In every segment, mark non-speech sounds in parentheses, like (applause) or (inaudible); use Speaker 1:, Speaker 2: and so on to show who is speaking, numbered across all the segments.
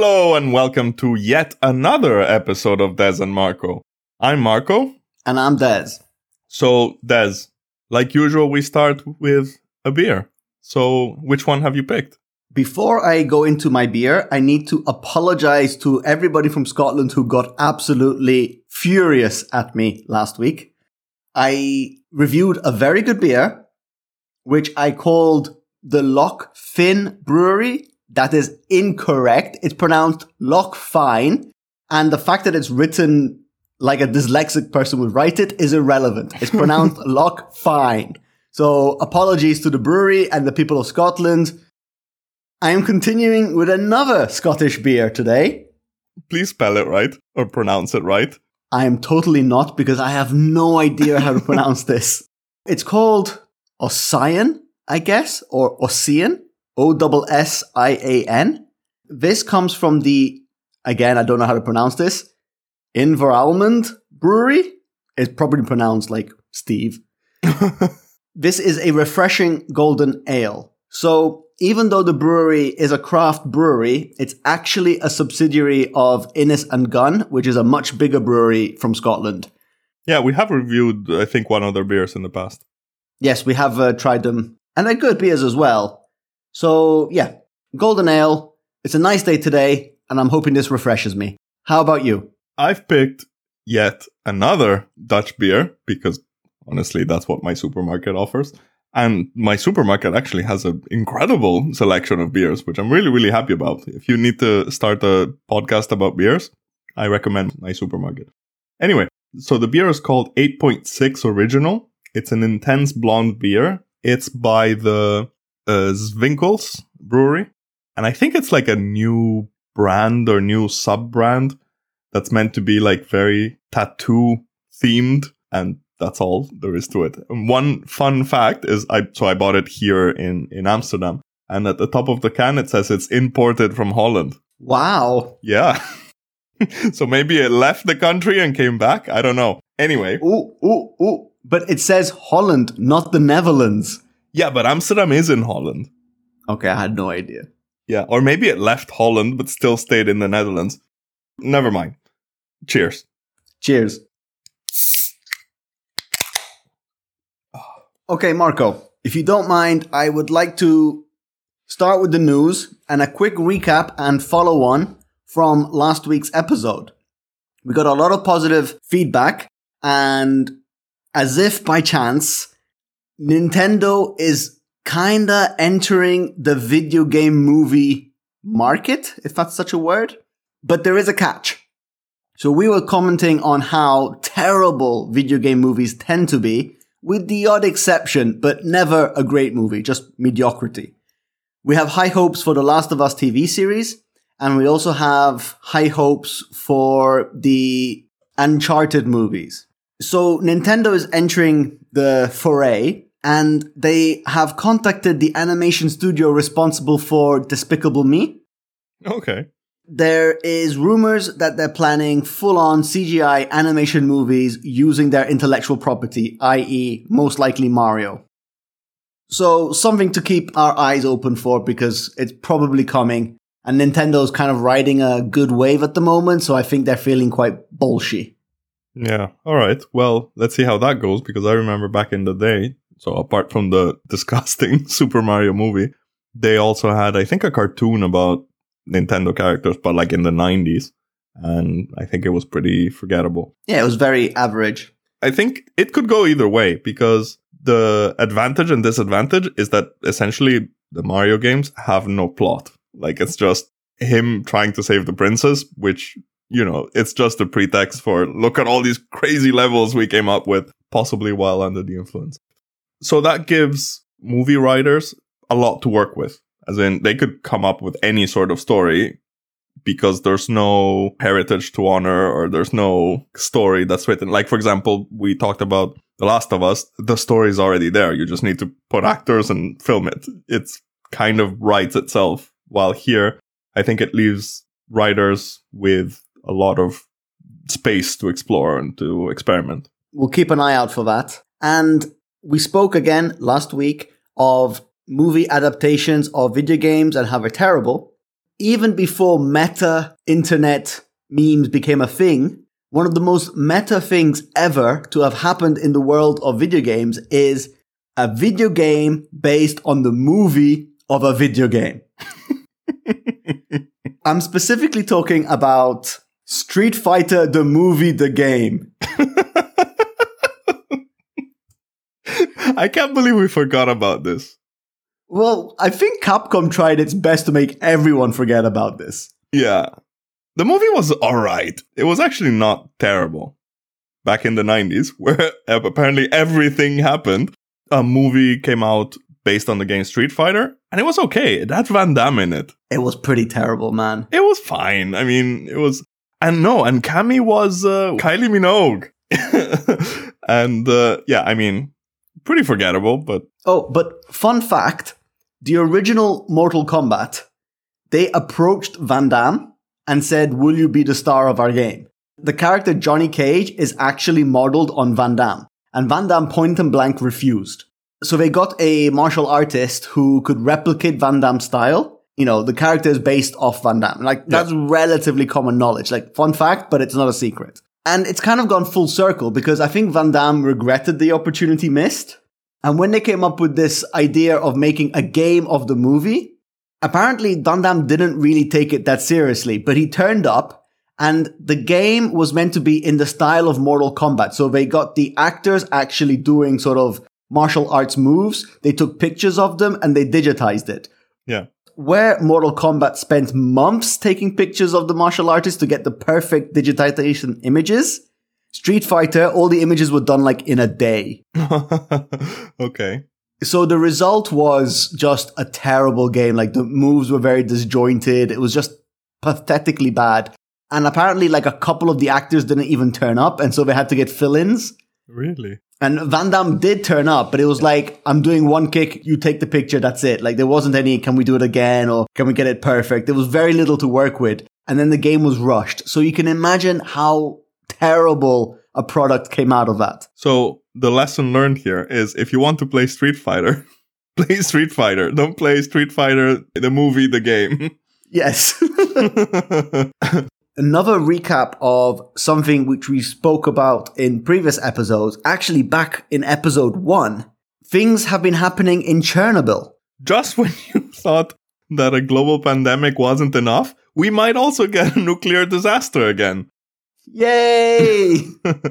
Speaker 1: Hello and welcome to yet another episode of Des and Marco. I'm Marco.
Speaker 2: And I'm Des.
Speaker 1: So, Des, like usual, we start with a beer. So, which one have you picked?
Speaker 2: Before I go into my beer, I need to apologize to everybody from Scotland who got absolutely furious at me last week. I reviewed a very good beer, which I called the Loch Finn Brewery that is incorrect. It's pronounced Loch Fyne. And the fact that it's written like a dyslexic person would write it is irrelevant. It's pronounced (laughs) Loch Fyne. So apologies to the brewery and the people of Scotland. I am continuing with another Scottish beer today.
Speaker 1: Please spell it right or pronounce it right.
Speaker 2: I am totally not because I have no idea how to (laughs) pronounce this. It's called Ossian, I guess, or Ossian. O double S I A N. This comes from the, again, I don't know how to pronounce this, Inveralmond Brewery. It's probably pronounced like Steve. (laughs) this is a refreshing golden ale. So even though the brewery is a craft brewery, it's actually a subsidiary of Innis and Gunn, which is a much bigger brewery from Scotland.
Speaker 1: Yeah, we have reviewed, I think, one of their beers in the past.
Speaker 2: Yes, we have uh, tried them, and they're good beers as well. So yeah, golden ale. It's a nice day today, and I'm hoping this refreshes me. How about you?
Speaker 1: I've picked yet another Dutch beer because honestly, that's what my supermarket offers. And my supermarket actually has an incredible selection of beers, which I'm really, really happy about. If you need to start a podcast about beers, I recommend my supermarket. Anyway, so the beer is called 8.6 Original. It's an intense blonde beer. It's by the uh, Swinkels Brewery. And I think it's like a new brand or new sub brand that's meant to be like very tattoo themed. And that's all there is to it. And one fun fact is I, so I bought it here in, in Amsterdam. And at the top of the can, it says it's imported from Holland.
Speaker 2: Wow.
Speaker 1: Yeah. (laughs) so maybe it left the country and came back. I don't know. Anyway.
Speaker 2: Ooh, ooh, ooh. But it says Holland, not the Netherlands.
Speaker 1: Yeah, but Amsterdam is in Holland.
Speaker 2: Okay, I had no idea.
Speaker 1: Yeah, or maybe it left Holland but still stayed in the Netherlands. Never mind. Cheers.
Speaker 2: Cheers. Ah. Okay, Marco, if you don't mind, I would like to start with the news and a quick recap and follow on from last week's episode. We got a lot of positive feedback, and as if by chance, Nintendo is kinda entering the video game movie market, if that's such a word. But there is a catch. So we were commenting on how terrible video game movies tend to be, with the odd exception, but never a great movie, just mediocrity. We have high hopes for the Last of Us TV series, and we also have high hopes for the Uncharted movies. So Nintendo is entering the foray and they have contacted the animation studio responsible for Despicable Me.
Speaker 1: Okay.
Speaker 2: There is rumors that they're planning full on CGI animation movies using their intellectual property, i.e., most likely Mario. So, something to keep our eyes open for because it's probably coming. And Nintendo's kind of riding a good wave at the moment, so I think they're feeling quite bolshy.
Speaker 1: Yeah. All right. Well, let's see how that goes because I remember back in the day, so apart from the (laughs) disgusting (laughs) Super Mario movie, they also had, I think, a cartoon about Nintendo characters, but like in the 90s. And I think it was pretty forgettable.
Speaker 2: Yeah, it was very average.
Speaker 1: I think it could go either way because the advantage and disadvantage is that essentially the Mario games have no plot. Like it's just him trying to save the princess, which, you know, it's just a pretext for look at all these crazy levels we came up with, possibly while under the influence. So that gives movie writers a lot to work with. As in, they could come up with any sort of story because there's no heritage to honor or there's no story that's written. Like, for example, we talked about The Last of Us. The story is already there. You just need to put actors and film it. It's kind of writes itself. While here, I think it leaves writers with a lot of space to explore and to experiment.
Speaker 2: We'll keep an eye out for that. And we spoke again last week of movie adaptations of video games and how they're terrible. even before meta internet memes became a thing, one of the most meta things ever to have happened in the world of video games is a video game based on the movie of a video game. (laughs) I'm specifically talking about Street Fighter, the movie, the game. (laughs) (laughs)
Speaker 1: I can't believe we forgot about this.
Speaker 2: Well, I think Capcom tried its best to make everyone forget about this.
Speaker 1: Yeah. The movie was alright. It was actually not terrible. Back in the 90s, (laughs) where apparently everything happened, a movie came out based on the game Street Fighter, and it was okay. It had Van Damme in it.
Speaker 2: It was pretty terrible, man.
Speaker 1: It was fine. I mean, it was. And no, and Cammy was uh, Kylie Minogue. (laughs) and uh, yeah, I mean, pretty forgettable, but.
Speaker 2: Oh, but fun fact the original Mortal Kombat, they approached Van Damme and said, Will you be the star of our game? The character Johnny Cage is actually modeled on Van Damme, and Van Damme point and blank refused. So they got a martial artist who could replicate Van Damme's style. You know, the character is based off Van Damme. Like, that's yeah. relatively common knowledge. Like, fun fact, but it's not a secret. And it's kind of gone full circle because I think Van Damme regretted the opportunity missed. And when they came up with this idea of making a game of the movie, apparently Van Damme didn't really take it that seriously, but he turned up and the game was meant to be in the style of Mortal Kombat. So they got the actors actually doing sort of martial arts moves. They took pictures of them and they digitized it.
Speaker 1: Yeah.
Speaker 2: Where Mortal Kombat spent months taking pictures of the martial artists to get the perfect digitization images, Street Fighter, all the images were done like in a day. (laughs)
Speaker 1: okay.
Speaker 2: So the result was just a terrible game. Like the moves were very disjointed. It was just pathetically bad. And apparently, like a couple of the actors didn't even turn up. And so they had to get fill ins.
Speaker 1: Really?
Speaker 2: And Van Damme did turn up, but it was like, I'm doing one kick, you take the picture, that's it. Like there wasn't any, can we do it again or can we get it perfect? There was very little to work with. And then the game was rushed. So you can imagine how terrible a product came out of that.
Speaker 1: So the lesson learned here is if you want to play Street Fighter, (laughs) play Street Fighter. Don't play Street Fighter, the movie, the game.
Speaker 2: Yes. (laughs) Another recap of something which we spoke about in previous episodes, actually back in episode one. Things have been happening in Chernobyl.
Speaker 1: Just when (laughs) you thought that a global pandemic wasn't enough, we might also get a nuclear disaster again.
Speaker 2: Yay!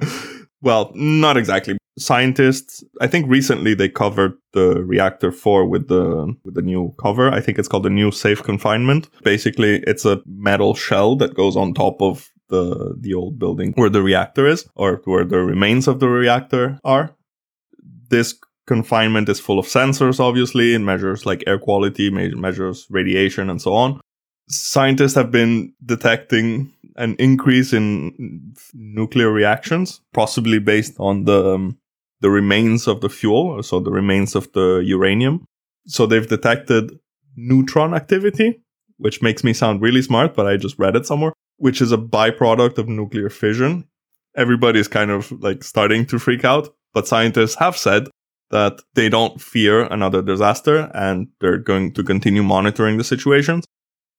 Speaker 2: (laughs)
Speaker 1: well, not exactly. Scientists, I think recently they covered the reactor 4 with the with the new cover. I think it's called the new safe confinement. Basically, it's a metal shell that goes on top of the the old building where the reactor is or where the remains of the reactor are. This confinement is full of sensors obviously and measures like air quality, measures radiation and so on. Scientists have been detecting an increase in nuclear reactions, possibly based on the um, the remains of the fuel, so the remains of the uranium. So they've detected neutron activity, which makes me sound really smart, but I just read it somewhere, which is a byproduct of nuclear fission. Everybody's kind of like starting to freak out, but scientists have said that they don't fear another disaster and they're going to continue monitoring the situations.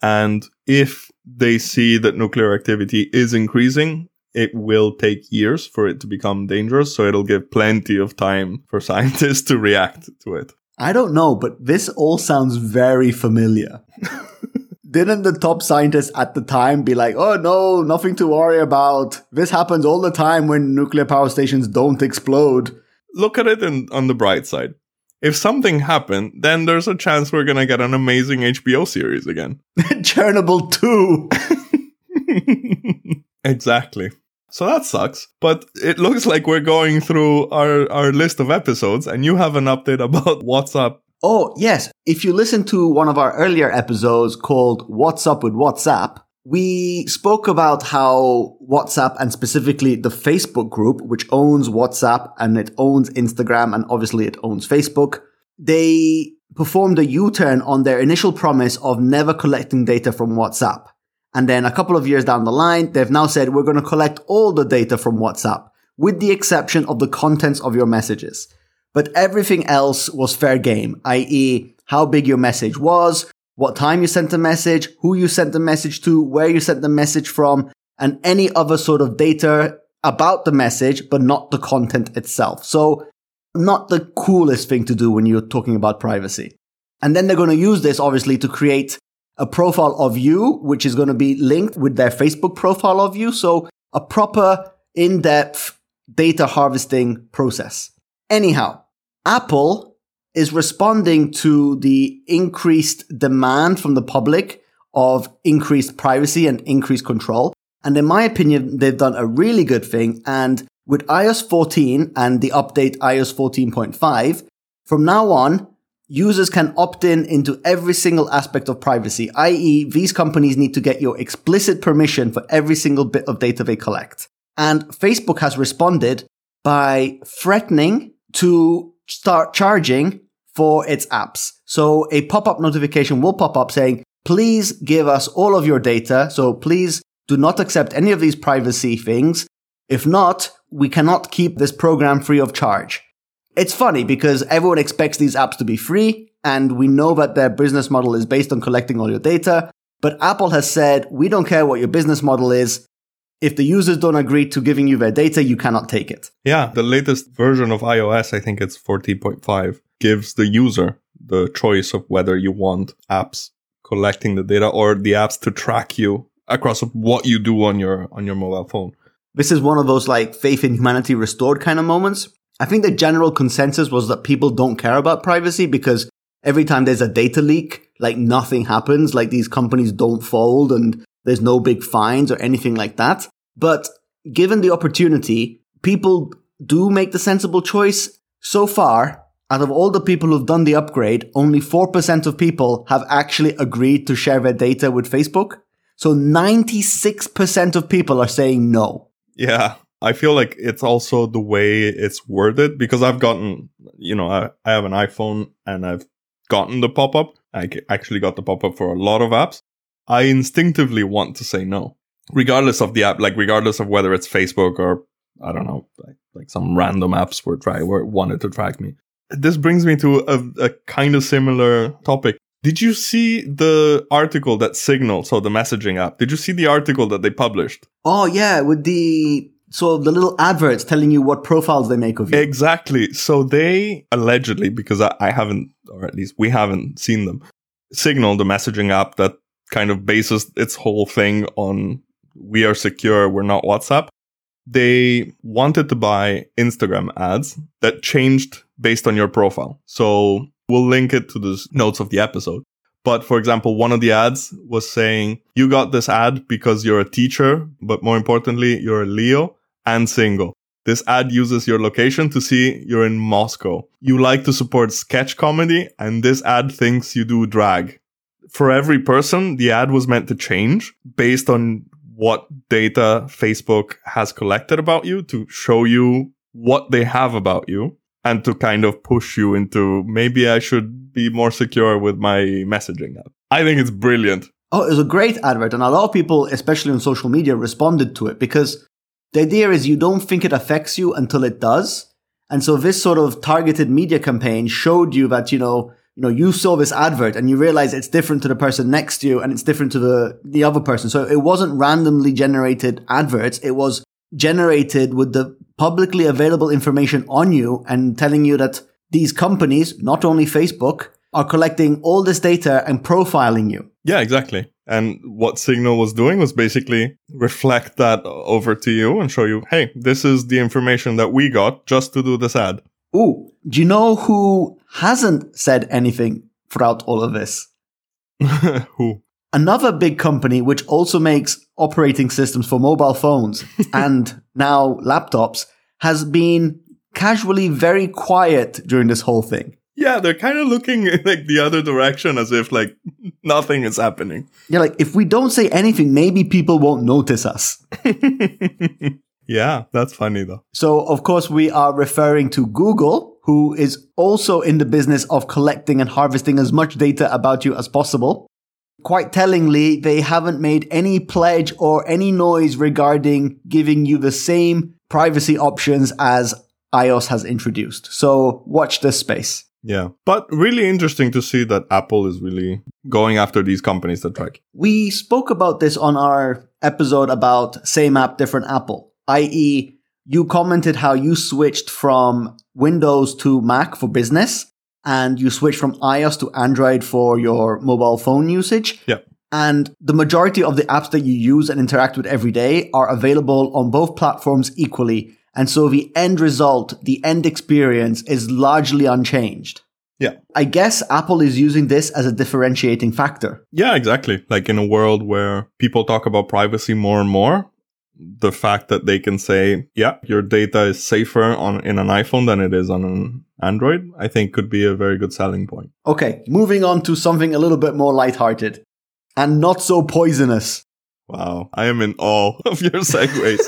Speaker 1: And if they see that nuclear activity is increasing, it will take years for it to become dangerous. So it'll give plenty of time for (laughs) scientists to react to it.
Speaker 2: I don't know, but this all sounds very familiar. (laughs) Didn't the top scientists at the time be like, oh no, nothing to worry about. This happens all the time when nuclear power stations don't explode.
Speaker 1: Look at it in, on the bright side if something happened, then there's a chance we're gonna get an amazing HBO series again. (laughs)
Speaker 2: Chernobyl
Speaker 1: 2! (laughs) exactly. So that sucks, but it looks like we're going through our, our list of episodes and you have an update about (laughs) WhatsApp.
Speaker 2: Oh, yes. If you listen to one of our earlier episodes called What's Up with WhatsApp, we spoke about how WhatsApp and specifically the Facebook group, which owns WhatsApp and it owns Instagram and obviously it owns Facebook, they performed a U-turn on their initial promise of never collecting data from WhatsApp. And then a couple of years down the line, they've now said we're going to collect all the data from WhatsApp, with the exception of the contents of your messages. But everything else was fair game, i.e., how big your message was, what time you sent the message, who you sent the message to, where you sent the message from, and any other sort of data about the message, but not the content itself. So not the coolest thing to do when you're talking about privacy. And then they're going to use this obviously to create a profile of you, which is going to be linked with their Facebook profile of you. So a proper in-depth data harvesting process. Anyhow, Apple is responding to the increased demand from the public of increased privacy and increased control. And in my opinion, they've done a really good thing. And with iOS 14 and the update iOS 14.5, from now on, users can opt in into every single aspect of privacy, i.e. these companies need to get your explicit permission for every single bit of data they collect. And Facebook has responded by threatening to start charging for its apps. So a pop-up notification will pop up saying, please give us all of your data. So please do not accept any of these privacy things. If not, we cannot keep this program free of charge. It's funny because everyone expects these apps to be free and we know that their business model is based on collecting all your data. But Apple has said, we don't care what your business model is. If the users don't agree to giving you their data, you cannot take it.
Speaker 1: Yeah, the latest version of iOS, I think it's 14.5, gives the user the choice of whether you want apps collecting the data or the apps to track you across what you do on your on your mobile phone.
Speaker 2: This is one of those like faith in humanity restored kind of moments. I think the general consensus was that people don't care about privacy because every time there's a data leak, like nothing happens, like these companies don't fold and there's no big fines or anything like that. But given the opportunity, people do make the sensible choice. So far, out of all the people who've done the upgrade, only 4% of people have actually agreed to share their data with Facebook. So 96% of people are saying no.
Speaker 1: Yeah. I feel like it's also the way it's worded because I've gotten, you know, I, I have an iPhone and I've gotten the pop up. I actually got the pop up for a lot of apps. I instinctively want to say no, regardless of the app, like regardless of whether it's Facebook or I don't know, like, like some random apps were try were wanted to track me. This brings me to a, a kind of similar topic. Did you see the article that Signal, so the messaging app? Did you see the article that they published?
Speaker 2: Oh yeah, with the so the little adverts telling you what profiles they make of you.
Speaker 1: Exactly. So they allegedly, because I, I haven't, or at least we haven't seen them, Signal, the messaging app that kind of bases its whole thing on we are secure, we're not WhatsApp. They wanted to buy Instagram ads that changed based on your profile. So we'll link it to the notes of the episode. But for example, one of the ads was saying, you got this ad because you're a teacher, but more importantly, you're a Leo and single. This ad uses your location to see you're in Moscow. You like to support sketch comedy, and this ad thinks you do drag. For every person, the ad was meant to change based on what data Facebook has collected about you to show you what they have about you and to kind of push you into maybe I should be more secure with my messaging app. I think it's brilliant.
Speaker 2: Oh, it was a great advert, and a lot of people, especially on social media, responded to it because the idea is you don't think it affects you until it does. And so this sort of targeted media campaign showed you that, you know, you know, you saw this advert and you realize it's different to the person next to you and it's different to the, the other person. So it wasn't randomly generated adverts. It was generated with the publicly available information on you and telling you that these companies, not only Facebook, are collecting all this data and profiling you.
Speaker 1: Yeah, exactly. And what Signal was doing was basically reflect that over to you and show you, hey, this is the information that we got just to do this ad.
Speaker 2: Ooh, do you know who hasn't said anything throughout all of this? (laughs)
Speaker 1: who?
Speaker 2: Another big company which also makes operating systems for mobile phones (laughs) and now laptops has been casually very quiet during this whole thing.
Speaker 1: Yeah, they're kind of looking (laughs) like the other direction as if like nothing is happening.
Speaker 2: Yeah, like if we don't say anything, maybe people won't notice us.
Speaker 1: Yeah, that's funny though.
Speaker 2: So, of course, we are referring to Google, who is also in the business of collecting and harvesting as much data about you as possible. Quite tellingly, they haven't made any pledge or any noise regarding giving you the same privacy options as iOS has introduced. So watch this space.
Speaker 1: Yeah. But really interesting to see that Apple is really going after these companies that track.
Speaker 2: We spoke about this on our episode about same app, different Apple, i.e., you commented how you switched from Windows to Mac for business and you switched from iOS to Android for your mobile phone usage.
Speaker 1: Yeah.
Speaker 2: And the majority of the apps that you use and interact with every day are available on both platforms equally. And so the end result, the end experience is largely unchanged.
Speaker 1: Yeah.
Speaker 2: I guess Apple is using this as a differentiating factor.
Speaker 1: Yeah, exactly. Like in a world where people talk about privacy more and more, the fact that they can say, yeah, your data is safer on in an iPhone than it is on an Android, I think could be a very good selling point.
Speaker 2: Okay, moving on to something a little bit more lighthearted and not so poisonous.
Speaker 1: Wow, I am in awe (laughs) of your segues.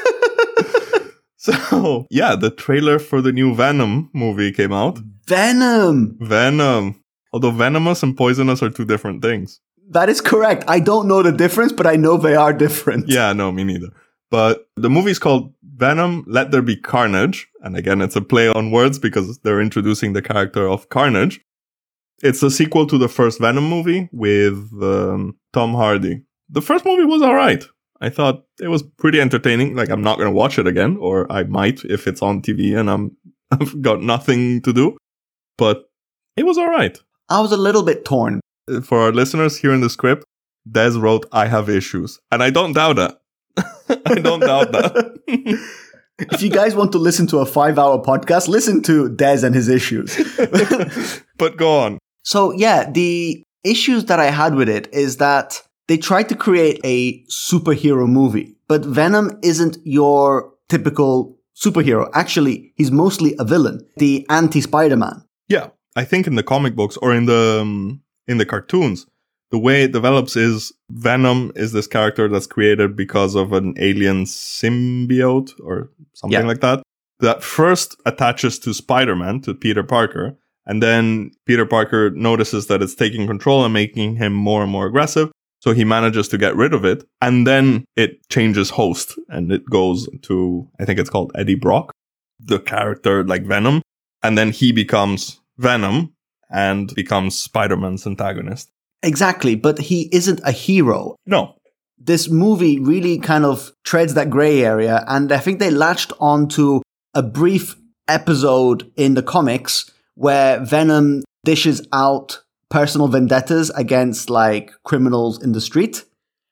Speaker 1: (laughs) so, yeah, the trailer for the new Venom movie came out.
Speaker 2: Venom!
Speaker 1: Venom. Although venomous and poisonous are two different things.
Speaker 2: That is correct. I don't know the difference, but I know they are different.
Speaker 1: Yeah, no, me neither. But the movie's called Venom, Let There Be Carnage. And again, it's a play on words because they're introducing the character of Carnage. It's a sequel to the first Venom movie with um, Tom Hardy. The first movie was alright. I thought it was pretty entertaining. Like, I'm not going to watch it again, or I might if it's on TV and I'm, (laughs) I've got nothing to do. But it was alright.
Speaker 2: I was a little bit torn.
Speaker 1: For our listeners here in the script, Des wrote, I have issues. And I don't doubt that. (laughs) I don't doubt that. (laughs)
Speaker 2: if you guys want to listen to a five hour podcast, listen to Des and his issues. (laughs)
Speaker 1: but go on.
Speaker 2: So, yeah, the issues that I had with it is that they tried to create a superhero movie, but Venom isn't your typical superhero. Actually, he's mostly a villain, the anti Spider Man.
Speaker 1: Yeah, I think in the comic books or in the um, in the cartoons, the way it develops is Venom is this character that's created because of an alien symbiote or something
Speaker 2: Yeah.
Speaker 1: like that that first attaches to Spider-Man to Peter Parker and then Peter Parker notices that it's taking control and making him more and more aggressive so he manages to get rid of it and then it changes host and it goes to I think it's called Eddie Brock the character like Venom and then he becomes Venom and becomes Spider-Man's antagonist
Speaker 2: Exactly, but he isn't a hero.
Speaker 1: no
Speaker 2: This movie really kind of treads that gray area, and I think they latched onto a brief episode in the comics where Venom dishes out personal vendettas against like criminals in the street.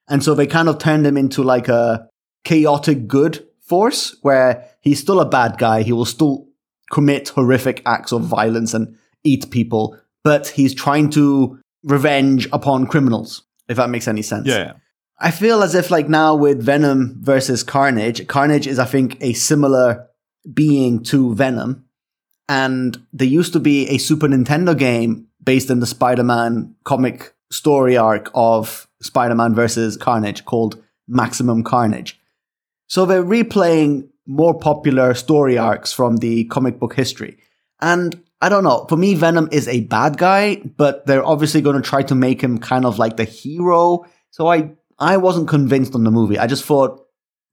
Speaker 2: And so they kind of turned him into like a chaotic good force where he's still a bad guy. He will still commit horrific acts of violence and eat people, but he's trying to revenge upon criminals, if that makes any sense.
Speaker 1: yeah, yeah.
Speaker 2: I feel as if like now with Venom versus Carnage, Carnage is I think a similar being to Venom. And there used to be a Super Nintendo game based in the Spider-Man comic story arc of Spider-Man versus Carnage called Maximum Carnage. So they're replaying more popular story arcs from the comic book history. And I don't know, for me, Venom is a bad guy, but they're obviously going to try to make him kind of like the hero. So I, I wasn't convinced on the movie. I just thought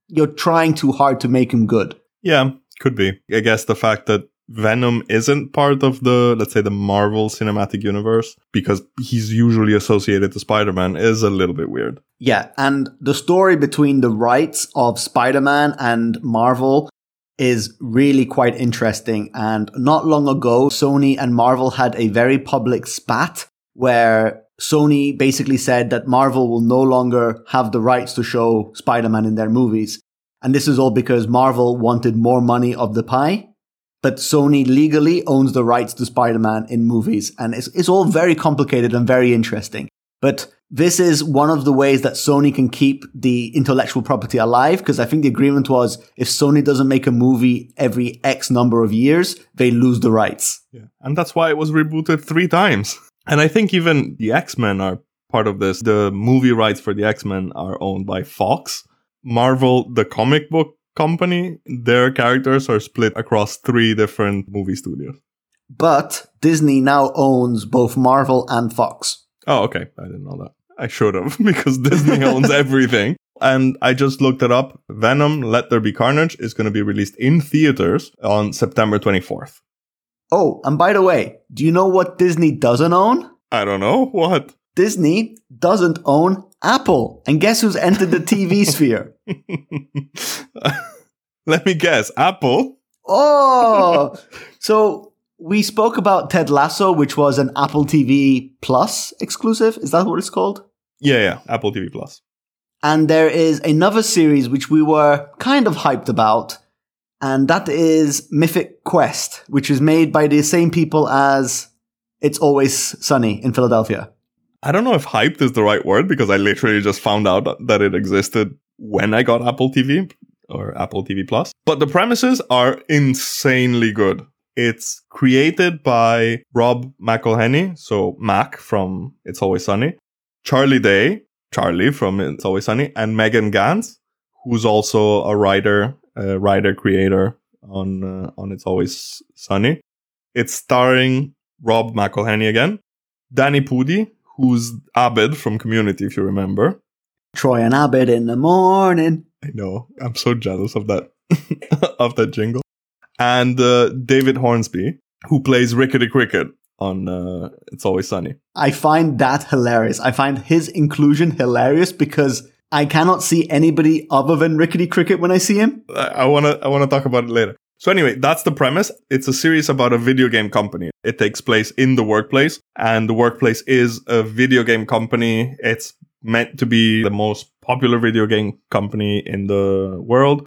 Speaker 2: you're trying too hard to make him good.
Speaker 1: Yeah, could be. I guess the fact that Venom isn't part of the, let's say, the Marvel Cinematic Universe, because he's usually associated to Spider Man, is a little bit weird.
Speaker 2: Yeah, and the story between the rights of Spider-Man and Marvel is really quite interesting. And not long ago, Sony and Marvel had a very public spat where Sony basically said that Marvel will no longer have the rights to show Spider-Man in their movies. And this is all because Marvel wanted more money of the pie. But Sony legally owns the rights to Spider-Man in movies. And it's, it's all very complicated and very interesting. But this is one of the ways that Sony can keep the intellectual property alive because I think the agreement was if Sony doesn't make a movie every X number of years, they lose the rights.
Speaker 1: Yeah. And that's why it was rebooted three times. And I think even the X Men are part of this. The movie rights for the X Men are owned by Fox. Marvel, the comic book company, their characters are split across three different movie studios.
Speaker 2: But Disney now owns both Marvel and Fox.
Speaker 1: Oh, okay. I didn't know that. I should have (laughs) because Disney owns (laughs) everything. And I just looked it up. Venom Let There Be Carnage is going to be released in theaters on September 24th.
Speaker 2: Oh, and by the way, do you know what Disney doesn't own?
Speaker 1: I don't know what.
Speaker 2: Disney doesn't own Apple. And guess who's entered the TV (laughs) sphere?
Speaker 1: Let me guess. Apple.
Speaker 2: Oh, so we spoke about Ted Lasso, which was an Apple TV Plus exclusive. Is that what it's called?
Speaker 1: Yeah, yeah. Apple TV Plus.
Speaker 2: And there is another series which we were kind of hyped about, and that is Mythic Quest, which is made by the same people as It's Always Sunny in Philadelphia.
Speaker 1: I don't know if hyped is the right word because I literally just found out that it existed when I got Apple TV or Apple TV Plus. But the premises are insanely good. It's created by Rob McElhenney, so Mac from It's Always Sunny, Charlie Day, Charlie from It's Always Sunny, and Megan Ganz, who's also a writer, a writer creator on uh, on It's Always Sunny. It's starring Rob McElhenney again, Danny Pudi, who's Abed from Community, if you remember.
Speaker 2: Troy and Abed in the morning.
Speaker 1: I know. I'm so jealous of that (laughs) of that jingle. And uh, David Hornsby, who plays Rickety Cricket on uh, It's Always Sunny.
Speaker 2: I find that hilarious. I find his inclusion hilarious because I cannot see anybody other than Rickety Cricket when I see him.
Speaker 1: I, I wanna I wanna talk about it later. So anyway, that's the premise. It's a series about a video game company. It takes place in the workplace, and the workplace is a video game company. It's meant to be the most popular video game company in the world,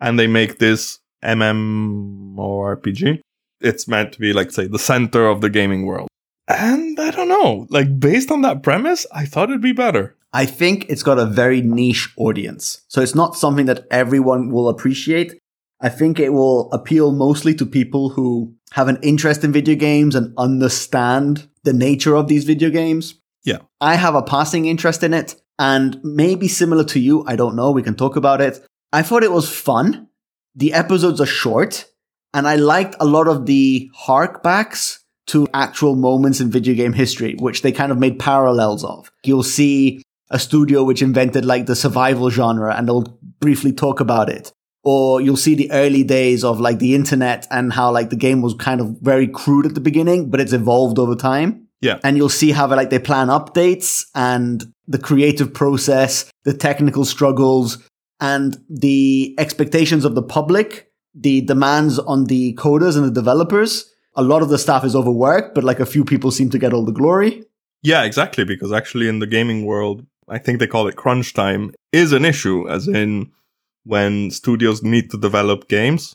Speaker 1: and they make this MMORPG. It's meant to be like say the center of the gaming world. And I don't know, like based on that premise, I thought it'd be better.
Speaker 2: I think it's got a very niche audience. So it's not something that everyone will appreciate. I think it will appeal mostly to people who have an interest in video games and understand the nature of these video games.
Speaker 1: Yeah.
Speaker 2: I have a passing interest in it and maybe similar to you. I don't know. We can talk about it. I thought it was fun. The episodes are short and I liked a lot of the harkbacks to actual moments in video game history, which they kind of made parallels of. You'll see a studio which invented like the survival genre and they'll briefly talk about it. Or you'll see the early days of like the internet and how like the game was kind of very crude at the beginning, but it's evolved over time.
Speaker 1: Yeah.
Speaker 2: And you'll see how like they plan updates and the creative process, the technical struggles and the expectations of the public, the demands on the coders and the developers. A lot of the staff is overworked, but like a few people seem to get all the glory.
Speaker 1: Yeah, exactly. Because actually, in the gaming world, I think they call it crunch time, is an issue, as in when studios need to develop games,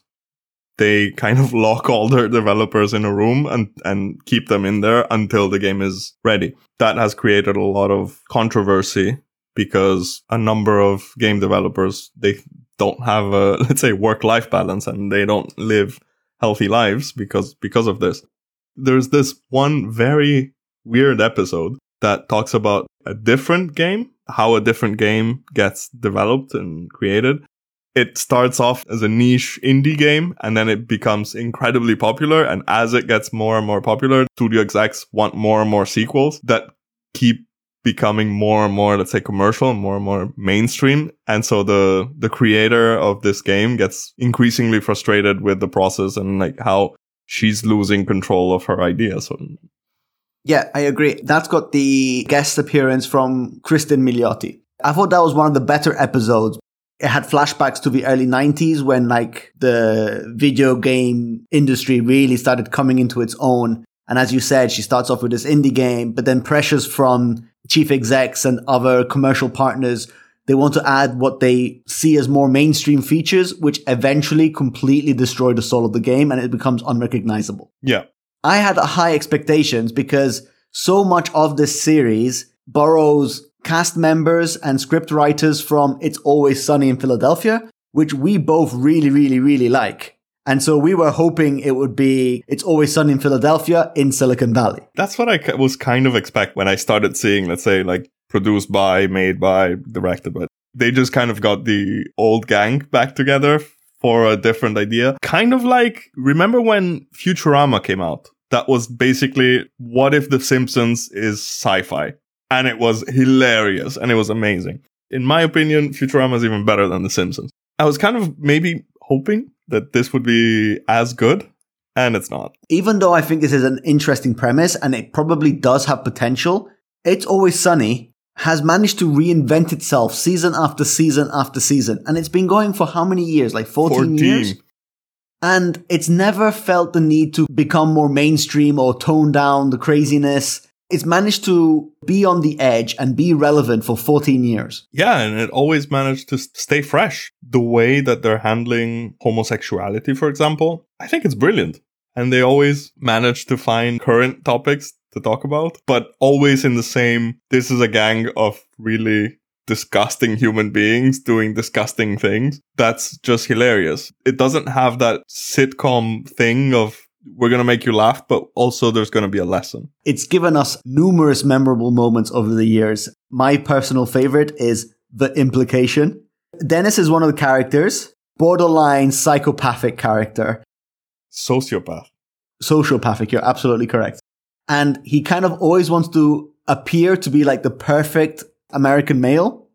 Speaker 1: they kind of (laughs) lock all their developers in a room and, and keep them in there until the game is ready. That has created a lot of controversy because a number of game developers, they don't have a, (laughs) let's say, work-life balance and they don't live healthy lives because, because of this. There's this one very weird episode that talks about a different game, how a different game gets developed and created. It starts off as a niche indie game and then it becomes incredibly popular. And as it gets more and more popular, studio execs want more and more sequels that keep becoming more and more, let's say, commercial more and more mainstream. And so the, the creator of this game gets increasingly frustrated with the process and like how she's losing control of her ideas.
Speaker 2: Yeah, I agree. That's got the guest appearance from Kristen Milioti. I thought that was one of the better episodes. It had flashbacks to the early 90s when like the video game industry really started coming into its own. And as you said, she starts off with this indie game, but then pressures from chief execs and other commercial partners. They want to add what they see as more mainstream features, which eventually completely destroy the soul of the game and it becomes unrecognizable.
Speaker 1: yeah.
Speaker 2: I had high expectations because so much of this series borrows cast members and script writers from It's Always Sunny in Philadelphia, which we both really, really, really like. And so we were hoping it would be It's Always Sunny in Philadelphia in Silicon Valley.
Speaker 1: That's what I was kind of expect when I started seeing, let's say, like produced by, made by, directed by. They just kind of got the old gang back together for a different idea. Kind of like, remember when Futurama came out? That was basically, what if The Simpsons is sci-fi? And it was hilarious and it was amazing. In my opinion, Futurama is even better than The Simpsons. I was kind of maybe hoping that this would be as good and it's not.
Speaker 2: Even though I think this is an interesting premise and it probably does have potential, It's Always Sunny has managed to reinvent itself season after season after season. And it's been going for how many years? Like 14,
Speaker 1: 14.
Speaker 2: years? And it's never felt the need to become more mainstream or tone down the craziness. It's managed to be on the edge and be relevant for 14 years.
Speaker 1: Yeah, and it always managed to stay fresh. The way that they're handling homosexuality, for example, I think it's brilliant. And they always manage to find current topics to talk about, but always in the same, this is a gang of really disgusting human beings doing disgusting things. That's just hilarious. It doesn't have that sitcom thing of we're going to make you laugh, but also there's going to be a lesson.
Speaker 2: It's given us numerous memorable moments over the years. My personal favorite is The Implication. Dennis is one of the characters, borderline psychopathic character.
Speaker 1: Sociopath.
Speaker 2: Sociopathic, you're absolutely correct. And he kind of always wants to appear to be like the perfect American male,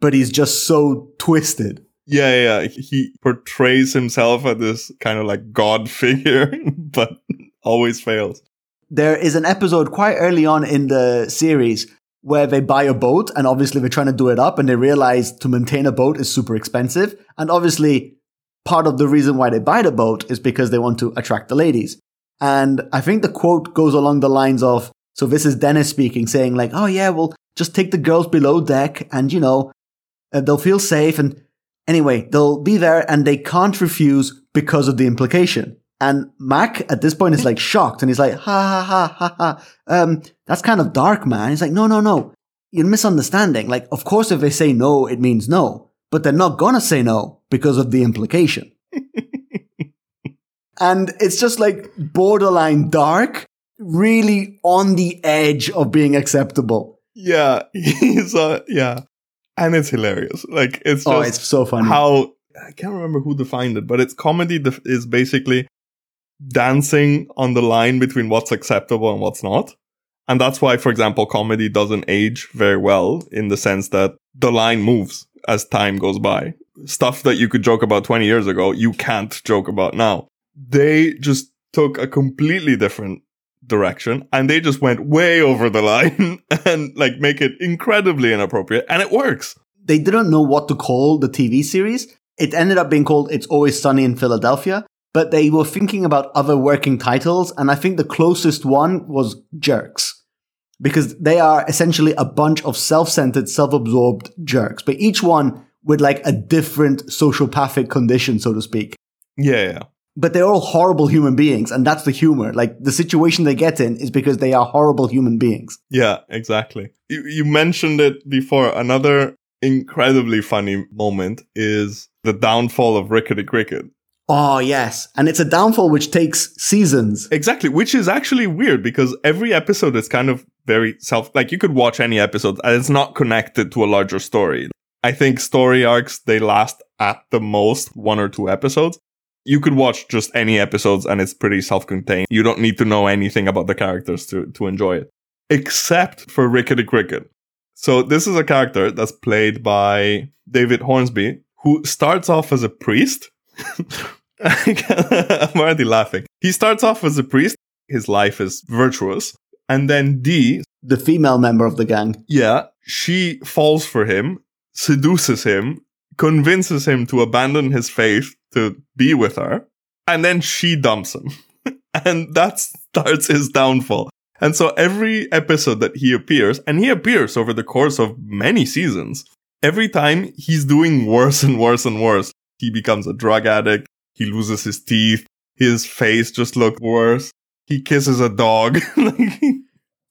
Speaker 2: but he's just so twisted.
Speaker 1: Yeah, yeah. He portrays himself as this kind of like god (laughs) figure, but always fails.
Speaker 2: There is an episode quite early on in the series where they buy a boat and obviously they're trying to do it up and they realize to maintain a boat is super expensive. And obviously part of the reason why they buy the boat is because they want to attract the ladies. And I think the quote goes along the lines of, so this is Dennis speaking, saying like, oh yeah, well, just take the girls below deck and, you know, uh, they'll feel safe. And anyway, they'll be there and they can't refuse because of the implication. And Mac at this point is like shocked and he's like, ha ha ha ha ha. Um, that's kind of dark, man. He's like, no, no, no. You're misunderstanding. Like, of course, if they say no, it means no, but they're not gonna say no because of the implication. (laughs) and it's just like borderline dark, really on the edge of being acceptable.
Speaker 1: Yeah, (laughs) he's uh, yeah, and it's hilarious. Like it's oh, just
Speaker 2: Oh, it's so funny.
Speaker 1: how I can't remember who defined it, but it's comedy def- is basically dancing on the line between what's acceptable and what's not. And that's why, for example, comedy doesn't age very well in the sense that the line moves as time goes by. Stuff that you could joke about 20 years ago, you can't joke about now. They just took a completely different direction and they just went way over the line (laughs) and like make it incredibly inappropriate and it works.
Speaker 2: they didn't know what to call the TV series. It ended up being called It's Always Sunny in Philadelphia, but they were thinking about other working titles, and I think the closest one was Jerks. Because they are essentially a bunch of self-centered, self-absorbed jerks, but each one with like a different sociopathic condition, so to speak.
Speaker 1: Yeah, yeah.
Speaker 2: But they're all horrible human beings, and that's the humor. Like the situation they get in is because they are horrible human beings.
Speaker 1: Yeah, exactly. You, you mentioned it before. Another incredibly funny moment is the downfall of Rickety Cricket.
Speaker 2: Oh yes, and it's a downfall which takes seasons.
Speaker 1: Exactly, which is actually weird because every episode is kind of very self, like you could watch any episode and it's not connected to a larger story. I think story arcs, they last at the most one or two episodes. You could watch just any episodes and it's pretty self-contained. You don't need to know anything about the characters to, to enjoy it. Except for Rickety Cricket. So this is a character that's played by David Hornsby, who starts off as a priest. (laughs) I'm already laughing. He starts off as a priest. His life is virtuous. And then Dee,
Speaker 2: The female member of the gang.
Speaker 1: yeah, she falls for him, seduces him, convinces him to abandon his faith to be with her, and then she dumps him. (laughs) and that starts his downfall. And so every episode that he appears, and he appears over the course of many seasons, every time he's doing worse and worse and worse. He becomes a drug addict. He loses his teeth. His face just looks worse. He kisses a dog. (laughs)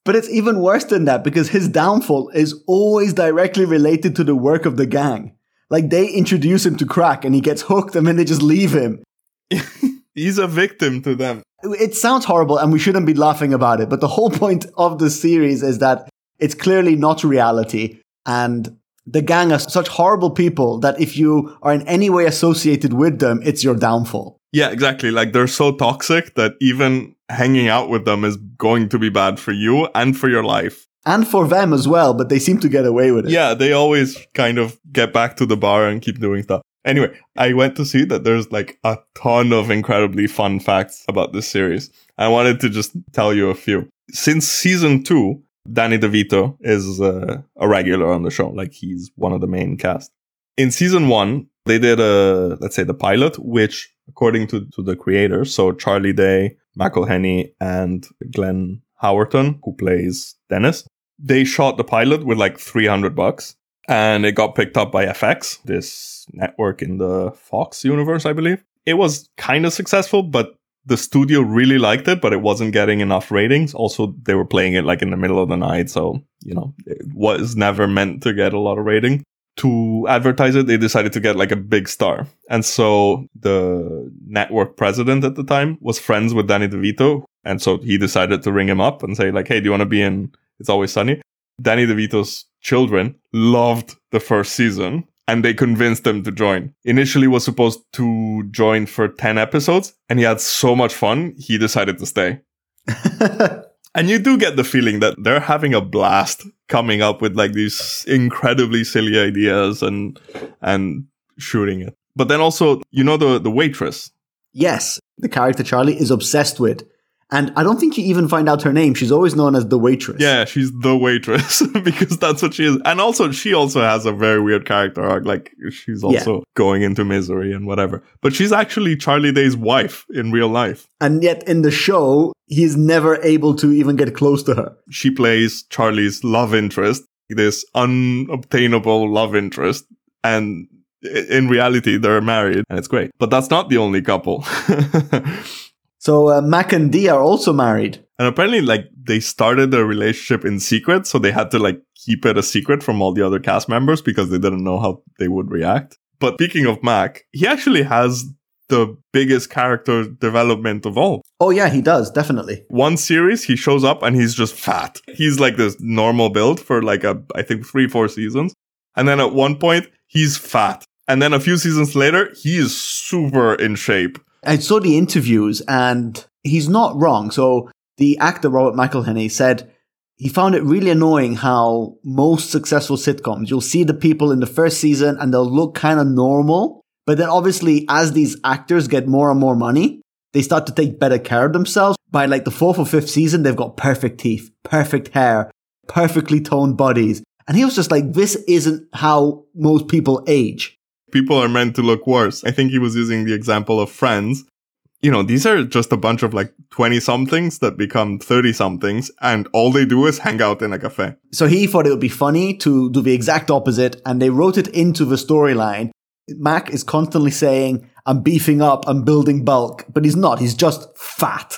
Speaker 2: But it's even worse than that because his downfall is always directly related to the work of the gang. Like they introduce him to crack and he gets hooked and then they just leave him. (laughs)
Speaker 1: He's a victim to them.
Speaker 2: It sounds horrible and we shouldn't be laughing about it, but the whole (laughs) point of the series is that it's clearly not reality and the gang are such horrible people that if you are in any way associated with them, it's your downfall.
Speaker 1: Yeah, exactly. Like they're so toxic that even hanging out with them is going to be bad for you and for your life.
Speaker 2: And for them as well, but they seem to get away with it.
Speaker 1: Yeah, they always kind of get back to the bar and keep doing stuff. Anyway, I went to see that there's like a ton of incredibly fun facts about this series. I wanted to just tell you a few. Since season two, Danny DeVito is uh, a regular on the show. Like he's one of the main cast. In season one, they did a, let's say the pilot, which according to, to the creators, so Charlie Day, McElhenney, and Glenn Howerton, who plays Dennis, they shot the pilot with like 300 bucks and it got picked up by FX, this network in the Fox universe, I believe. It was kind of successful, but the studio really liked it, but it wasn't getting enough ratings. Also, they were playing it like in the middle of the night, so you know, it was never meant to get a lot of rating. To advertise it, they decided to get like a big star. And so the network president at the time was friends with Danny DeVito. And so he decided to ring him up and say, like, hey, do you want to be in It's Always Sunny? Danny DeVito's children loved the first season and they convinced him to join. Initially was supposed to join for 10 episodes and he had so much fun, he decided to stay. (laughs) and you do get the feeling that they're having a blast coming up with like these incredibly silly ideas and and shooting it. But then also, you know the the waitress.
Speaker 2: Yes, the character Charlie is obsessed with. And I don't think you even find out her name. She's always known as the waitress.
Speaker 1: Yeah, she's the waitress (laughs) because that's what she is. And also, she also has a very weird character arc. Like, she's also yeah. going into misery and whatever. But she's actually Charlie Day's wife in real life.
Speaker 2: And yet, in the show, he's never able to even get close to her.
Speaker 1: She plays Charlie's love interest, this unobtainable love interest. And in reality, they're married and it's great. But that's not the only couple. (laughs)
Speaker 2: So uh, Mac and Dee are also married.
Speaker 1: And apparently, like they started their relationship in secret, so they had to like keep it a secret from all the other cast members because they didn't know how they would react. But speaking of Mac, he actually has the biggest character development of all.
Speaker 2: Oh yeah, he does definitely.
Speaker 1: One series, he shows up and he's just fat. He's like this normal build for like a I think three four seasons, and then at one point he's fat, and then a few seasons later he is super in shape.
Speaker 2: I saw the interviews and he's not wrong. So the actor Robert McElhenney said he found it really annoying how most successful sitcoms, you'll see the people in the first season and they'll look kind of normal. But then obviously as these actors get more and more money, they start to take better care of themselves. By like the fourth or fifth season, they've got perfect teeth, perfect hair, perfectly toned bodies. And he was just like, this isn't how most people age
Speaker 1: people are meant to look worse. I think he was using the example of friends. You know, these are just a bunch of like 20 somethings that become 30 somethings and all they do is hang out in a cafe.
Speaker 2: So he thought it would be funny to do the exact opposite and they wrote it into the storyline. Mac is constantly saying, I'm beefing up, I'm building bulk, but he's not. He's just fat.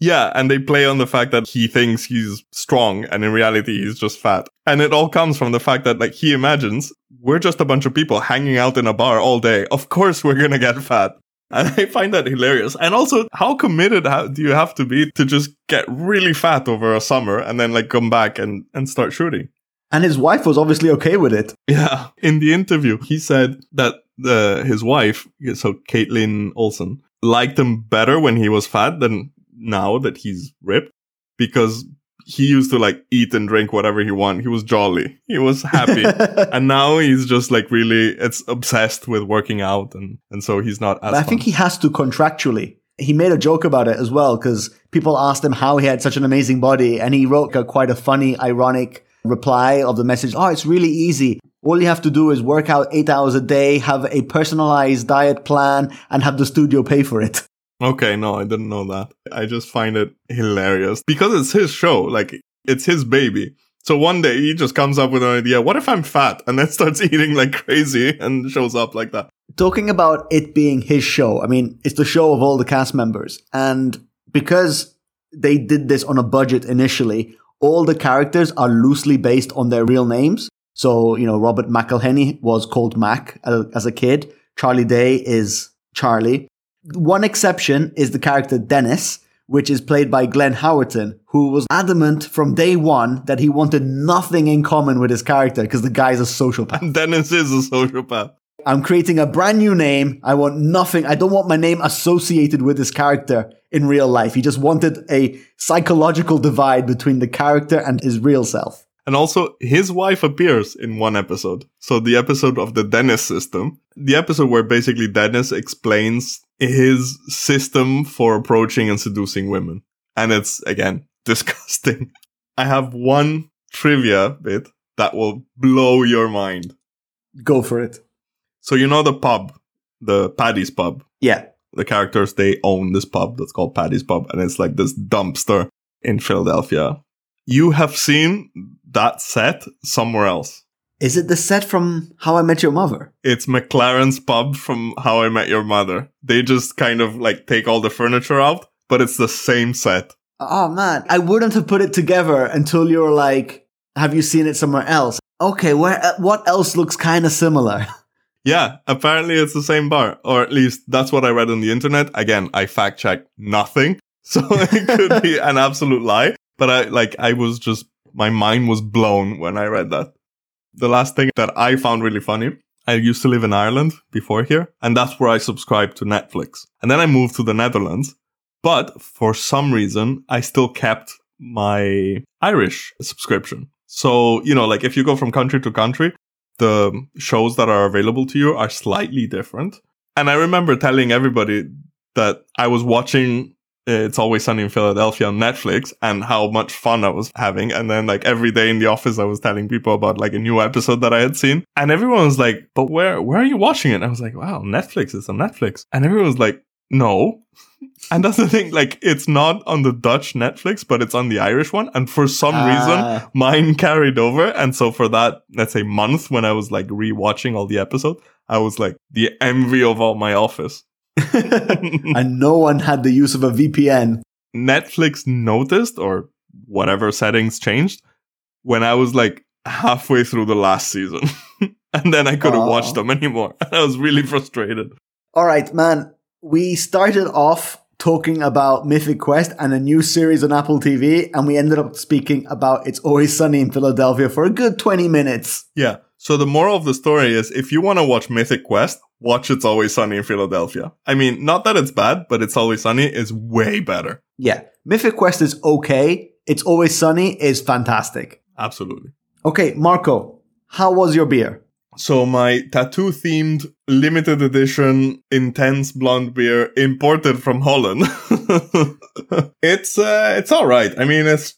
Speaker 1: Yeah, and they play on the fact that he thinks he's strong and in reality he's just fat. And it all comes from the fact that like he imagines we're just a bunch of people hanging out in a bar all day. Of course we're going to get fat. And I find that hilarious. And also, how committed do you have to be to just get really fat over a summer and then like come back and, and start shooting?
Speaker 2: And his wife was obviously okay with it.
Speaker 1: Yeah. In the interview, he said that the, his wife, so Kaitlin Olson, liked him better when he was fat than now that he's ripped because he used to like eat and drink whatever he wanted. He was jolly. He was happy. (laughs) and now he's just like really it's obsessed with working out and and so he's not as
Speaker 2: I think he has to contractually. He made a joke about it as well because people asked him how he had such an amazing body and he wrote a, quite a funny ironic reply of the message, "Oh, it's really easy. All you have to do is work out 8 hours a day, have a personalized diet plan and have the studio pay for it."
Speaker 1: Okay, no, I didn't know that. I just find it hilarious because it's his show. Like, it's his baby. So one day he just comes up with an idea. What if I'm fat? And then (laughs) starts eating like crazy and shows up like that.
Speaker 2: Talking about it being his show, I mean, it's the show of all the cast members. And because they did this on a budget initially, all the characters are loosely based on their real names. So, you know, Robert McElhenney was called Mac uh, as a kid. Charlie Day is Charlie. One exception is the character Dennis, which is played by Glenn Howerton, who was adamant from day one that he wanted nothing in common with his character because the guy's a sociopath. (laughs)
Speaker 1: Dennis is a sociopath.
Speaker 2: I'm creating a brand new name. I want nothing. I don't want my name associated with this character in real life. He just wanted a psychological divide between the character and his real self.
Speaker 1: And also, his wife appears in one episode. So the episode of the Dennis system, the episode where basically Dennis explains his system for approaching and seducing women. And it's, again, (laughs) disgusting. I have one trivia bit that will blow your mind.
Speaker 2: Go for it.
Speaker 1: So you know the pub, the Paddy's pub.
Speaker 2: Yeah.
Speaker 1: The characters they own this pub that's called Paddy's pub, and it's like this dumpster in Philadelphia. You have seen that set somewhere else.
Speaker 2: Is it the set from How I Met Your Mother?
Speaker 1: It's McLaren's pub from How I Met Your Mother. They just kind of like take all the furniture out, but it's the same set.
Speaker 2: Oh man, I wouldn't have put it together until you were like, "Have you seen it somewhere else?" Okay, where? uh, What else looks kind of similar? (laughs)
Speaker 1: Yeah, apparently it's the same bar, or at least that's what I read on the internet. Again, I fact checked nothing, (laughs) so it could be an absolute lie. But I like, I was just, my mind was blown when I read that. The last thing that I found really funny, I used to live in Ireland before here, and that's where I subscribed to Netflix. And then I moved to the Netherlands, but for some reason, I still kept my Irish subscription. So, you know, like if you go from country to country, the shows that are available to you are slightly different. And I remember telling everybody that I was watching It's Always Sunny in Philadelphia on Netflix and how much fun I was having. And then like every day in the office, I was telling people about like a new episode that I had seen. And everyone was like, but where, where are you watching it? And I was like, wow, Netflix. is on Netflix. And everyone was like, no. (laughs) And that's the thing, like, it's not on the Dutch Netflix, but it's on the Irish one. And for some reason,
Speaker 2: Ah.
Speaker 1: mine carried over. And so for that, let's say month when I was like rewatching all the episodes, I was like the envy of all my office. (laughs)
Speaker 2: and no one had the use of a VPN.
Speaker 1: Netflix noticed or whatever settings changed when I was like halfway through the last season. (laughs) and then I couldn't
Speaker 2: Aw.
Speaker 1: watch them anymore. (laughs) I was really frustrated.
Speaker 2: All right, man. We started off talking about Mythic Quest and a new series on Apple TV, and we ended up speaking about It's Always Sunny in Philadelphia for a good 20 minutes.
Speaker 1: Yeah. So the moral of the story is if you want to watch Mythic Quest, watch It's Always Sunny in Philadelphia. I mean, not that it's bad, but It's Always Sunny is way better.
Speaker 2: Yeah, Mythic Quest is okay. It's Always Sunny is fantastic.
Speaker 1: Absolutely.
Speaker 2: Okay, Marco, how was your beer?
Speaker 1: So my tattoo themed limited edition intense blonde beer imported from Holland. (laughs) it's uh it's all right. I mean it's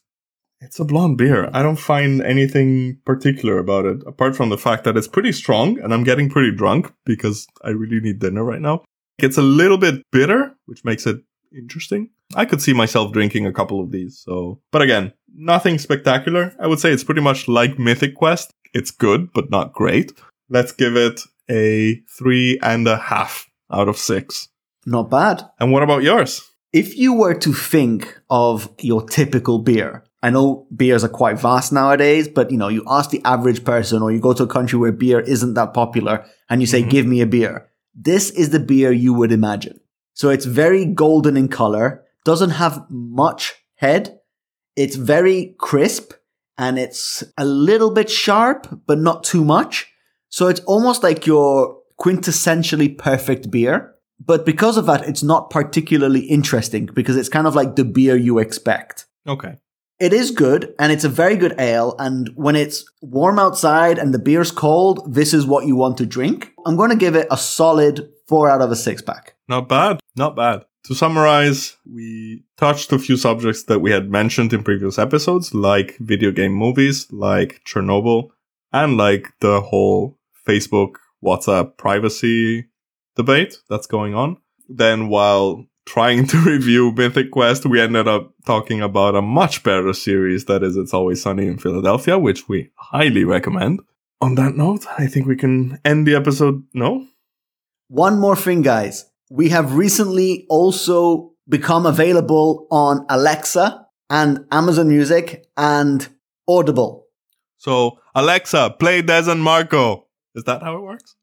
Speaker 1: it's a blonde beer. I don't find anything particular about it apart from the fact that it's pretty strong and I'm getting pretty drunk because I really need dinner right now. It's a little bit bitter, which makes it interesting. I could see myself drinking a couple of these. So, but again, nothing spectacular. I would say it's pretty much like Mythic Quest. It's good, but not great. Let's give it a three and a half out of six.
Speaker 2: Not bad.
Speaker 1: And what about yours?
Speaker 2: If you were to think of your typical beer, I know beers are quite vast nowadays, but you know, you ask the average person or you go to a country where beer isn't that popular and you say,
Speaker 1: Mhm.
Speaker 2: give me a beer. This is the beer you would imagine. So it's very golden in color, doesn't have much head. It's very crisp and it's a little bit sharp, but not too much. So it's almost like your quintessentially perfect beer. But because of that, it's not particularly interesting because it's kind of like the beer you expect.
Speaker 1: Okay.
Speaker 2: It is good and it's a very good ale. And when it's warm outside and the beer's cold, this is what you want to drink. I'm going to give it a solid four out of a six pack.
Speaker 1: Not bad. Not bad. To summarize, we touched a few subjects that we had mentioned in previous episodes, like video game movies, like Chernobyl, and like the whole Facebook, WhatsApp privacy debate that's going on. Then while trying to (laughs) review Mythic Quest, we ended up talking about a much better series that is It's Always Sunny in Philadelphia, which we highly recommend. On that note, I think we can end the episode. No?
Speaker 2: One more thing, guys. We have recently also become available on Alexa and Amazon Music and Audible.
Speaker 1: So, Alexa, play Des and Marco. Is that how it works?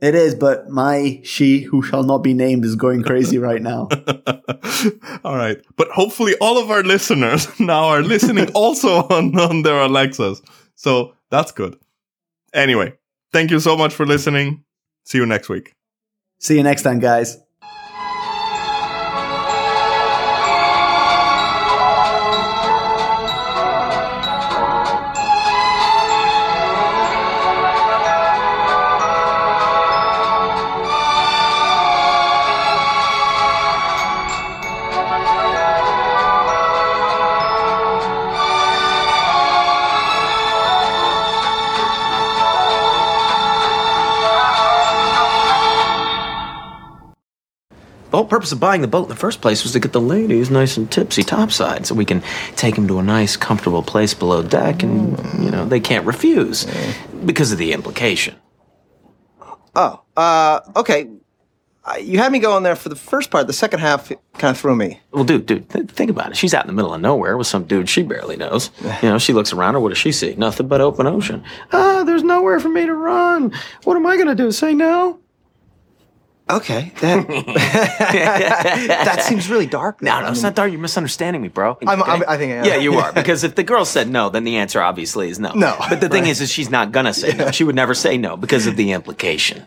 Speaker 2: It is, but my she who shall not be named is going crazy right now. (laughs)
Speaker 1: all right. But hopefully, all of our listeners (laughs) now are listening (laughs) also on, on their Alexas. So, that's good. Anyway, thank you so much for listening. See you next week.
Speaker 2: See you next time, guys.
Speaker 3: Purpose of buying the boat in the first place was to get the ladies nice and tipsy topside so we can take them to a nice, comfortable place below deck and, you know, they can't refuse because of the implication.
Speaker 4: Oh, uh, okay. Uh, you had me going there for the first part. The second half kind of threw me.
Speaker 3: Well, dude, dude, th- think about it. She's out in the middle of nowhere with some dude she barely knows. You know, she looks around her. What does she see? Nothing but open ocean. Ah, there's nowhere for me to run. What am I going to do? Say no?
Speaker 4: Okay, that (laughs) that seems really dark.
Speaker 3: No, no, it's not dark. You're misunderstanding me, bro.
Speaker 4: I'm- I'm- I think I am.
Speaker 3: Yeah, you are. (laughs) Because if the girl said no, then the answer obviously is no.
Speaker 4: No,
Speaker 3: But the thing
Speaker 4: right.
Speaker 3: is, is she's not gonna say no. She would never say no because of the implication.